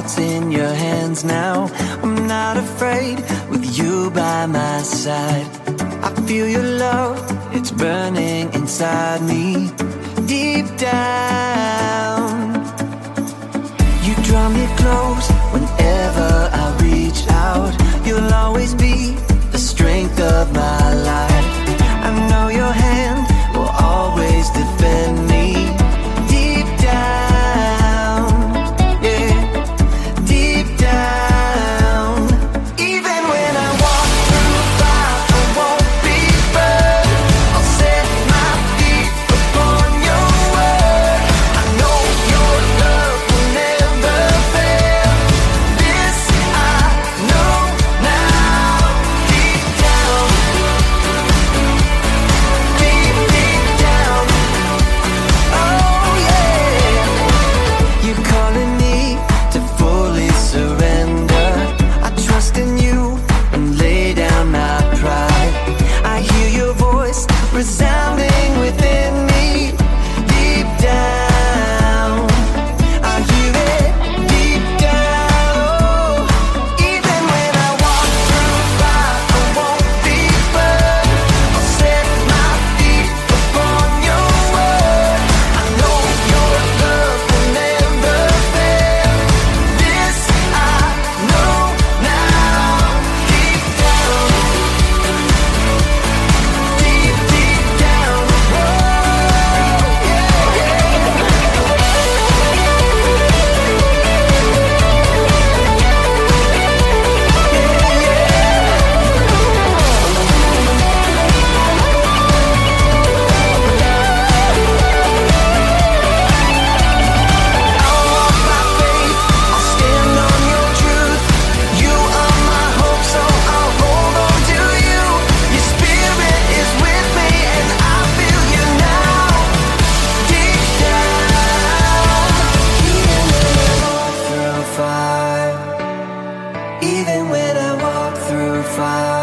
heart's in your hands now. I'm not afraid with you by my side. I feel your love, it's burning inside me. Deep down. Even when I walk through fire.